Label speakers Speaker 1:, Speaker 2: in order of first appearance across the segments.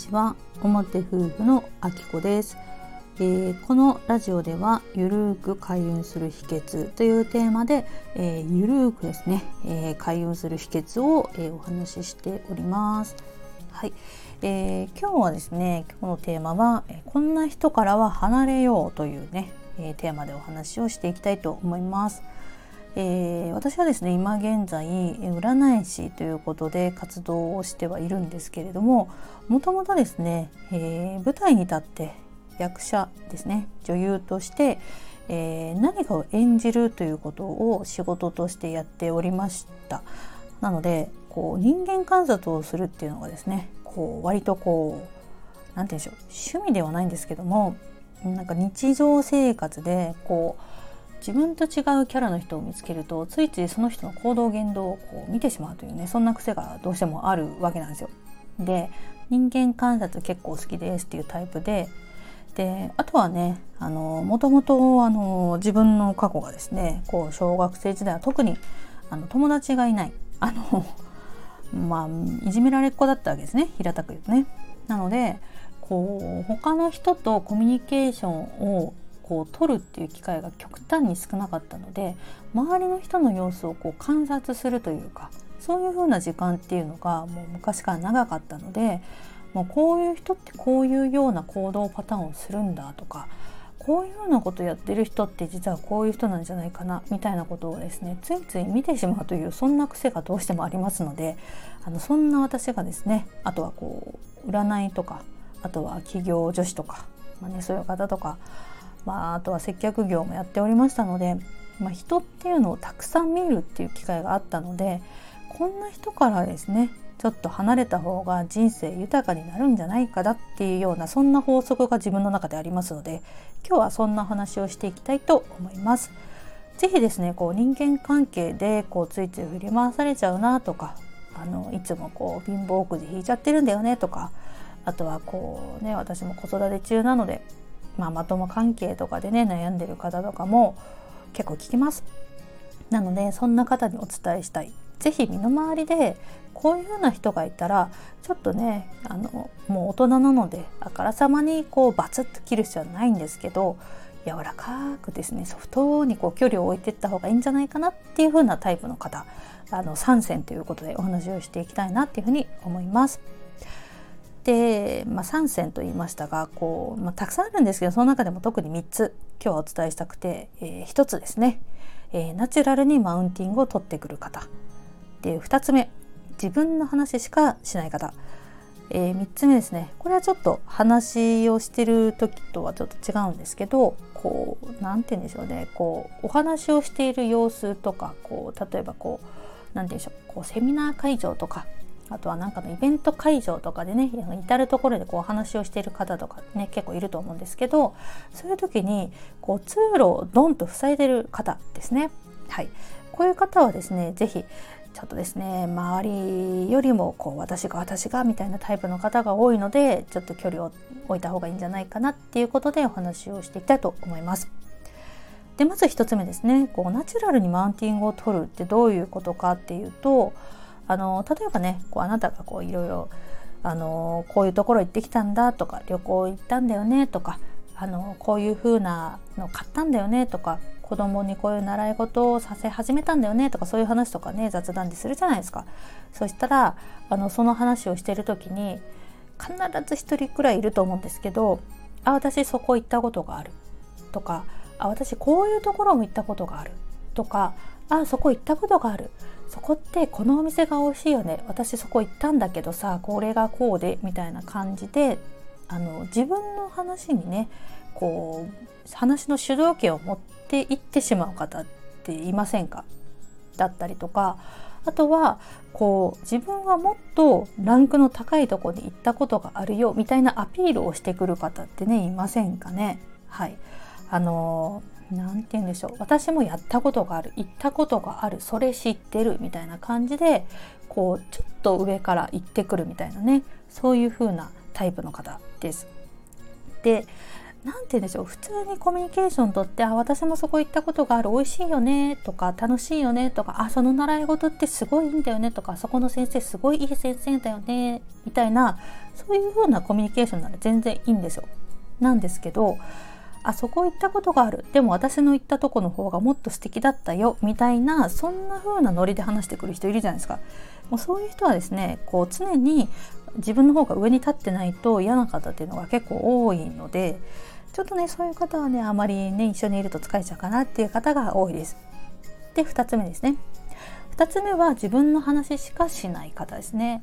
Speaker 1: ちは。表夫婦のあきこです、えー、このラジオではゆるーく開運する秘訣というテーマで、えー、ゆるーくですね、えー、開運する秘訣を、えお話ししております。はい、え今日はですね今日のテーマは、えこんな人からは離れようというね、えテーマでお話をしていきたいと思います。えー、私はですね今現在占い師ということで活動をしてはいるんですけれどももともとですね、えー、舞台に立って役者ですね女優として、えー、何かを演じるということを仕事としてやっておりました。なのでこう人間観察をするっていうのがですねこう割とこう何て言うんでしょう趣味ではないんですけどもなんか日常生活でこう自分と違うキャラの人を見つけるとついついその人の行動言動をこう見てしまうというねそんな癖がどうしてもあるわけなんですよ。で人間観察結構好きですっていうタイプでであとはねもともと自分の過去がですねこう小学生時代は特にあの友達がいないあのまあいじめられっ子だったわけですね平たく言うとね。なのでこう他の人とコミュニケーションをこう取るっていう機会が極端に少なかったので周りの人の様子をこう観察するというかそういう風な時間っていうのがもう昔から長かったのでもうこういう人ってこういうような行動パターンをするんだとかこういうようなことやってる人って実はこういう人なんじゃないかなみたいなことをですねついつい見てしまうというそんな癖がどうしてもありますのであのそんな私がですねあとはこう占いとかあとは企業女子とか、まあね、そういう方とかまあ、あとは接客業もやっておりましたので、まあ、人っていうのをたくさん見るっていう機会があったのでこんな人からですねちょっと離れた方が人生豊かになるんじゃないかなっていうようなそんな法則が自分の中でありますので今日はそんな話をしていきたいと思います。ぜひですねこう人間関係でこうついつい振り回されちゃうなとかあのいつもこう貧乏くじ引いちゃってるんだよねとかあとはこうね私も子育て中なのでまあ、まとも関係とかでね悩んでる方とかも結構聞きます。なのでそんな方にお伝えしたい。是非身の回りでこういうような人がいたらちょっとねあのもう大人なのであからさまにこうバツッと切る必要はないんですけど柔らかくですねソフトにこう距離を置いていった方がいいんじゃないかなっていう風なタイプの方あの3選ということでお話をしていきたいなっていうふうに思います。で、まあ、3選と言いましたがこう、まあ、たくさんあるんですけどその中でも特に3つ今日はお伝えしたくて、えー、1つですね、えー、ナチュラルにマウンティングを取ってくる方。で2つ目自分の話しかしない方、えー、3つ目ですね。これはちょっと話をしてる時とはちょっと違うんですけどこう何て言うんでしょうね。こうお話をしている様子とかこう例えばこう何て言うんでしょう。こうセミナー会場とかあとはなんかのイベント会場とかでね至る所でこうお話をしている方とかね結構いると思うんですけどそういう時にこう通路をドンと塞いでる方ですね。はい、こういう方はですね是非ちょっとですね周りよりもこう私が私がみたいなタイプの方が多いのでちょっと距離を置いた方がいいんじゃないかなっていうことでお話をしていきたいと思います。でまず1つ目ですねこうナチュラルにマウンティングを取るってどういうことかっていうとあの例えばねこうあなたがこういろいろあのこういうところ行ってきたんだとか旅行行ったんだよねとかあのこういう風なの買ったんだよねとか子供にこういう習い事をさせ始めたんだよねとかそういう話とかね雑談でするじゃないですか。そしたらあのその話をしてる時に必ず一人くらいいると思うんですけど「あ私そこ行ったことがある」とか「あ私こういうところも行ったことがある」とか「あそこ行ったことがある」そこってこのお店が美味しいよね。私そこ行ったんだけどさこれがこうでみたいな感じであの自分の話にねこう話の主導権を持っていってしまう方っていませんか？だったりとかあとはこう自分はもっとランクの高いとこに行ったことがあるよみたいなアピールをしてくる方ってねいませんかね？はい。あの何て言うんでしょう。私もやったことがある。行ったことがある。それ知ってるみたいな感じでこうちょっと上から行ってくるみたいなね。そういう風なタイプの方です。で何て言うんでしょう。普通にコミュニケーションとってあ私もそこ行ったことがある。美味しいよね。とか楽しいよね。とかあその習い事ってすごいいいんだよね。とかそこの先生すごいいい先生だよね。みたいなそういう風なコミュニケーションなら全然いいんですよ。なんですけどあそこ行ったことがあるでも私の行ったとこの方がもっと素敵だったよみたいなそんな風なノリで話してくる人いるじゃないですか。もうそういう人はですねこう常に自分の方が上に立ってないと嫌な方っていうのが結構多いのでちょっとねそういう方はねあまりね一緒にいると疲れちゃうかなっていう方が多いです。で2つ目ですね。2つ目は自分の話しかしない方ですね。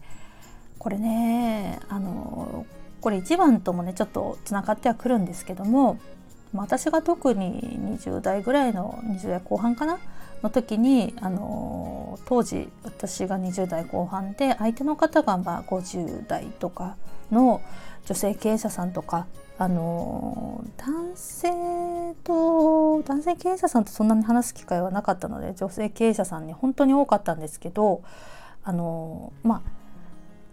Speaker 1: これねあのこれ1番ともねちょっとつながってはくるんですけども私が特に20代ぐらいの20代後半かな？の時にあの当時私が20代後半で相手の方がまあ50代とかの女性経営者さんとかあの男性と男性経営者さんとそんなに話す機会はなかったので女性経営者さんに本当に多かったんですけどあのまあ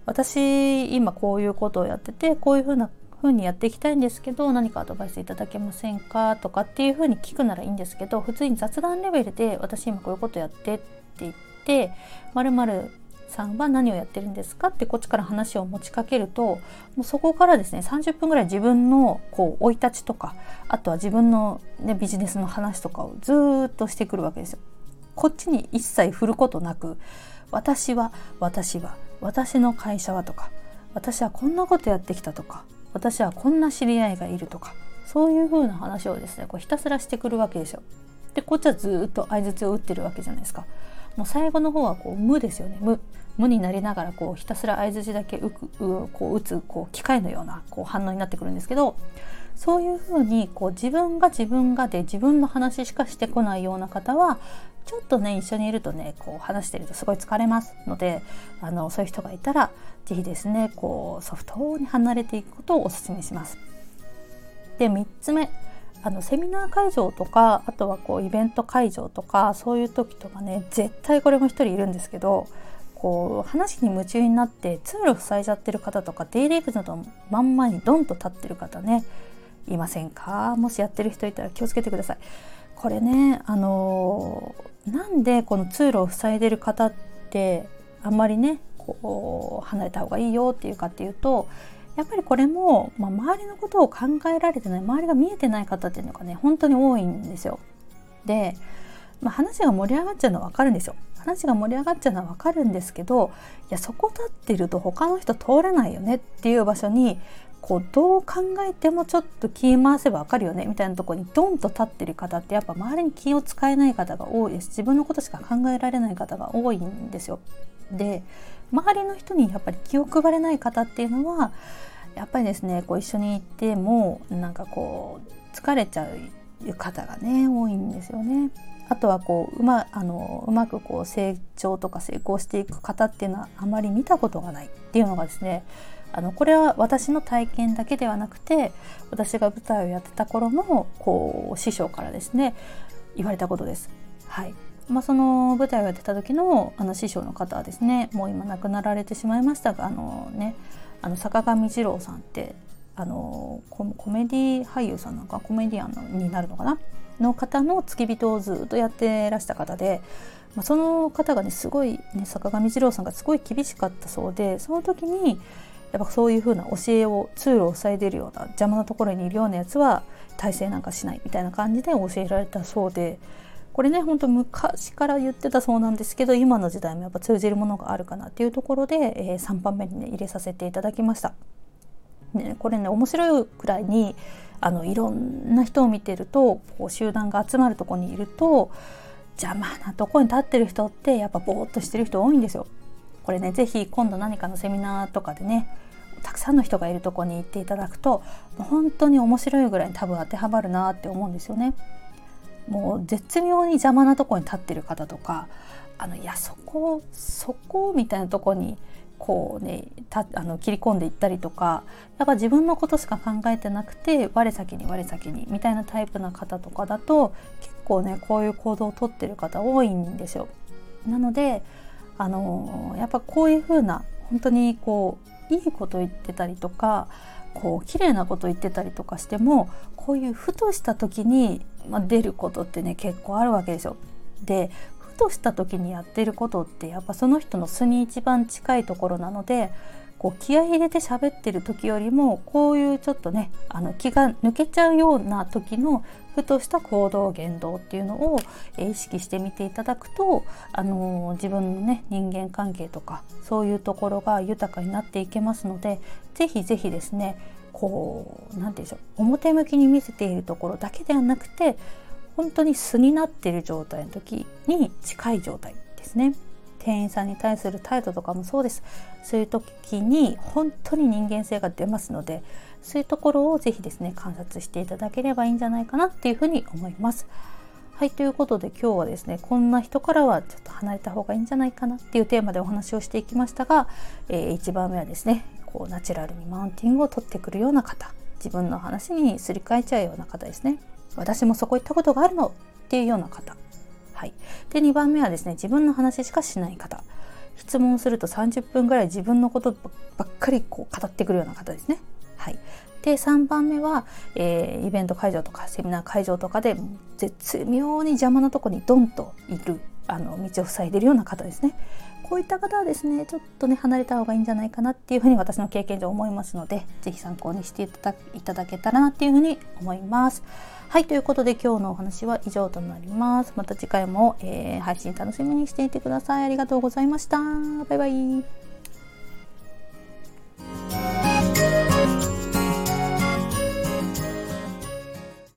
Speaker 1: 私今こういうことをやっててこういうふうな風にやっていきたいんですけど何かアドバイスいただけませんか？とかっていう風に聞くならいいんですけど普通に雑談レベルで私今こういうことやってって言ってまるさんは何をやってるんですか？ってこっちから話を持ちかけるともうそこからですね30分ぐらい自分のこう生い立ちとかあとは自分の、ね、ビジネスの話とかをずっとしてくるわけですよ。こっちに一切振ることなく私は私は私の会社はとか私はこんなことやってきたとか私はこんな知り合いがいるとかそういう風な話をですねこうひたすらしてくるわけですよ。でこっちはずっと相づを打ってるわけじゃないですか。もう最後の方はこう無ですよね無無になりながらこうひたすら相づだけうくうこう打つこう機械のようなこう反応になってくるんですけどそういうふうにこう自分が自分がで自分の話しかしてこないような方はちょっとね一緒にいるとねこう話してるとすごい疲れますのであのそういう人がいたら是非ですねこうソフトに離れていくことをお勧めします。で3つ目あのセミナー会場とかあとはこうイベント会場とかそういう時とかね絶対これも1人いるんですけどこう話に夢中になって通路塞いじゃってる方とか出入り口のまんまにドンと立ってる方ねいませんか？もしやってる人いたら気をつけてください。これねあのなんでこの通路を塞いでる方ってあんまりねこう離れた方がいいよっていうかっていうとやっぱりこれも、まあ、周りのことを考えられてない周りが見えてない方っていうのがね本当に多いんですよ。で、まあ、話が盛り上がっちゃうのは分かるんですよ。話が盛り上がっちゃうのは分かるんですけどいやそこ立ってると他の人通れないよねっていう場所にこうどう考えてもちょっと気回せば分かるよねみたいなとこにドンと立ってる方ってやっぱ周りに気を使えない方が多いです自分のことしか考えられない方が多いんですよ。で周りの人にやっぱり気を配れない方っていうのはやっぱりですねこう一緒に行ってもなんかこう疲れちゃう方がね多いんですよね。あとはこううまあのうまくこう成長とか成功していく方っていうのはあまり見たことがないっていうのがですねあのこれは私の体験だけではなくて私が舞台をやってた頃のこう師匠からですね言われたことです。はいまあ、その舞台をやってた時のあの師匠の方はですねもう今亡くなられてしまいましたがあのねあの坂上二郎さんってあのコメディ俳優さんなんかコメディアンになるのかな？の方の付き人をずっとやってらした方で、まあ、その方がねすごい、ね、坂上二郎さんがすごい厳しかったそうでその時にやっぱそういう風な教えを通路を塞いでるような邪魔なところにいるようなやつは体制なんかしないみたいな感じで教えられたそうでこれねほんと昔から言ってたそうなんですけど今の時代もやっぱ通じるものがあるかなっていうところで、えー、3番目にね入れさせていただきました。ね、これね面白いくらいにあのいろんな人を見てるとこう集団が集まるとこにいると邪魔なとこに立ってる人ってやっぱぼーっとしてる人多いんですよ。これね是非今度何かのセミナーとかでねたくさんの人がいるとこに行っていただくと本当に面白いぐらいに多分当てはまるなって思うんですよね。もう絶妙に邪魔なとこに立ってる方とかあのいやそこそこみたいなとこにこうねたあの切り込んでいったりとかやっぱ自分のことしか考えてなくて我先に我先にみたいなタイプな方とかだと結構ねこういう行動をとってる方多いんですよ。なのであのやっぱこういう風な本当にこういいこと言ってたりとかこう綺麗なこと言ってたりとかしてもこういうふとした時に、まあ、出ることってね結構あるわけですよ。でふとした時にやってることってやっぱその人の素に一番近いところなのでこう気合い入れて喋ってる時よりもこういうちょっとねあの気が抜けちゃうような時のふとした行動言動っていうのを、意識してみていただくと、あのー、自分のね人間関係とかそういうところが豊かになっていけますので是非是非ですねこう何て言うんでしょう表向きに見せているところだけではなくて本当に素になっている状態の時に近い状態ですね。店員さんに対する態度とかもそうですそういう時に本当に人間性が出ますのでそういうところをぜひですね観察していただければいいんじゃないかなっていうふうに思います。はいということで今日はですねこんな人からはちょっと離れた方がいいんじゃないかなっていうテーマでお話をしていきましたが、えー、1番目はですねこうナチュラルにマウンティングを取ってくるような方。自分の話にすり替えちゃうような方ですね。私もそこ行ったことがあるのっていうような方。はい、で2番目はですね自分の話しかしない方。質問すると30分ぐらい自分のことばっかりこう語ってくるような方ですね。はい、で3番目は、えー、イベント会場とかセミナー会場とかで絶妙に邪魔なとこにドンといるあの道を塞いでるような方ですね。こういった方はですねちょっとね離れた方がいいんじゃないかなっていうふうに私の経験上思いますので是非参考にしていただけたらなっていうふうに思います。はいということで今日のお話は以上となります。また次回も、えー、配信楽しみにしていてください。ありがとうございました。バイバイ。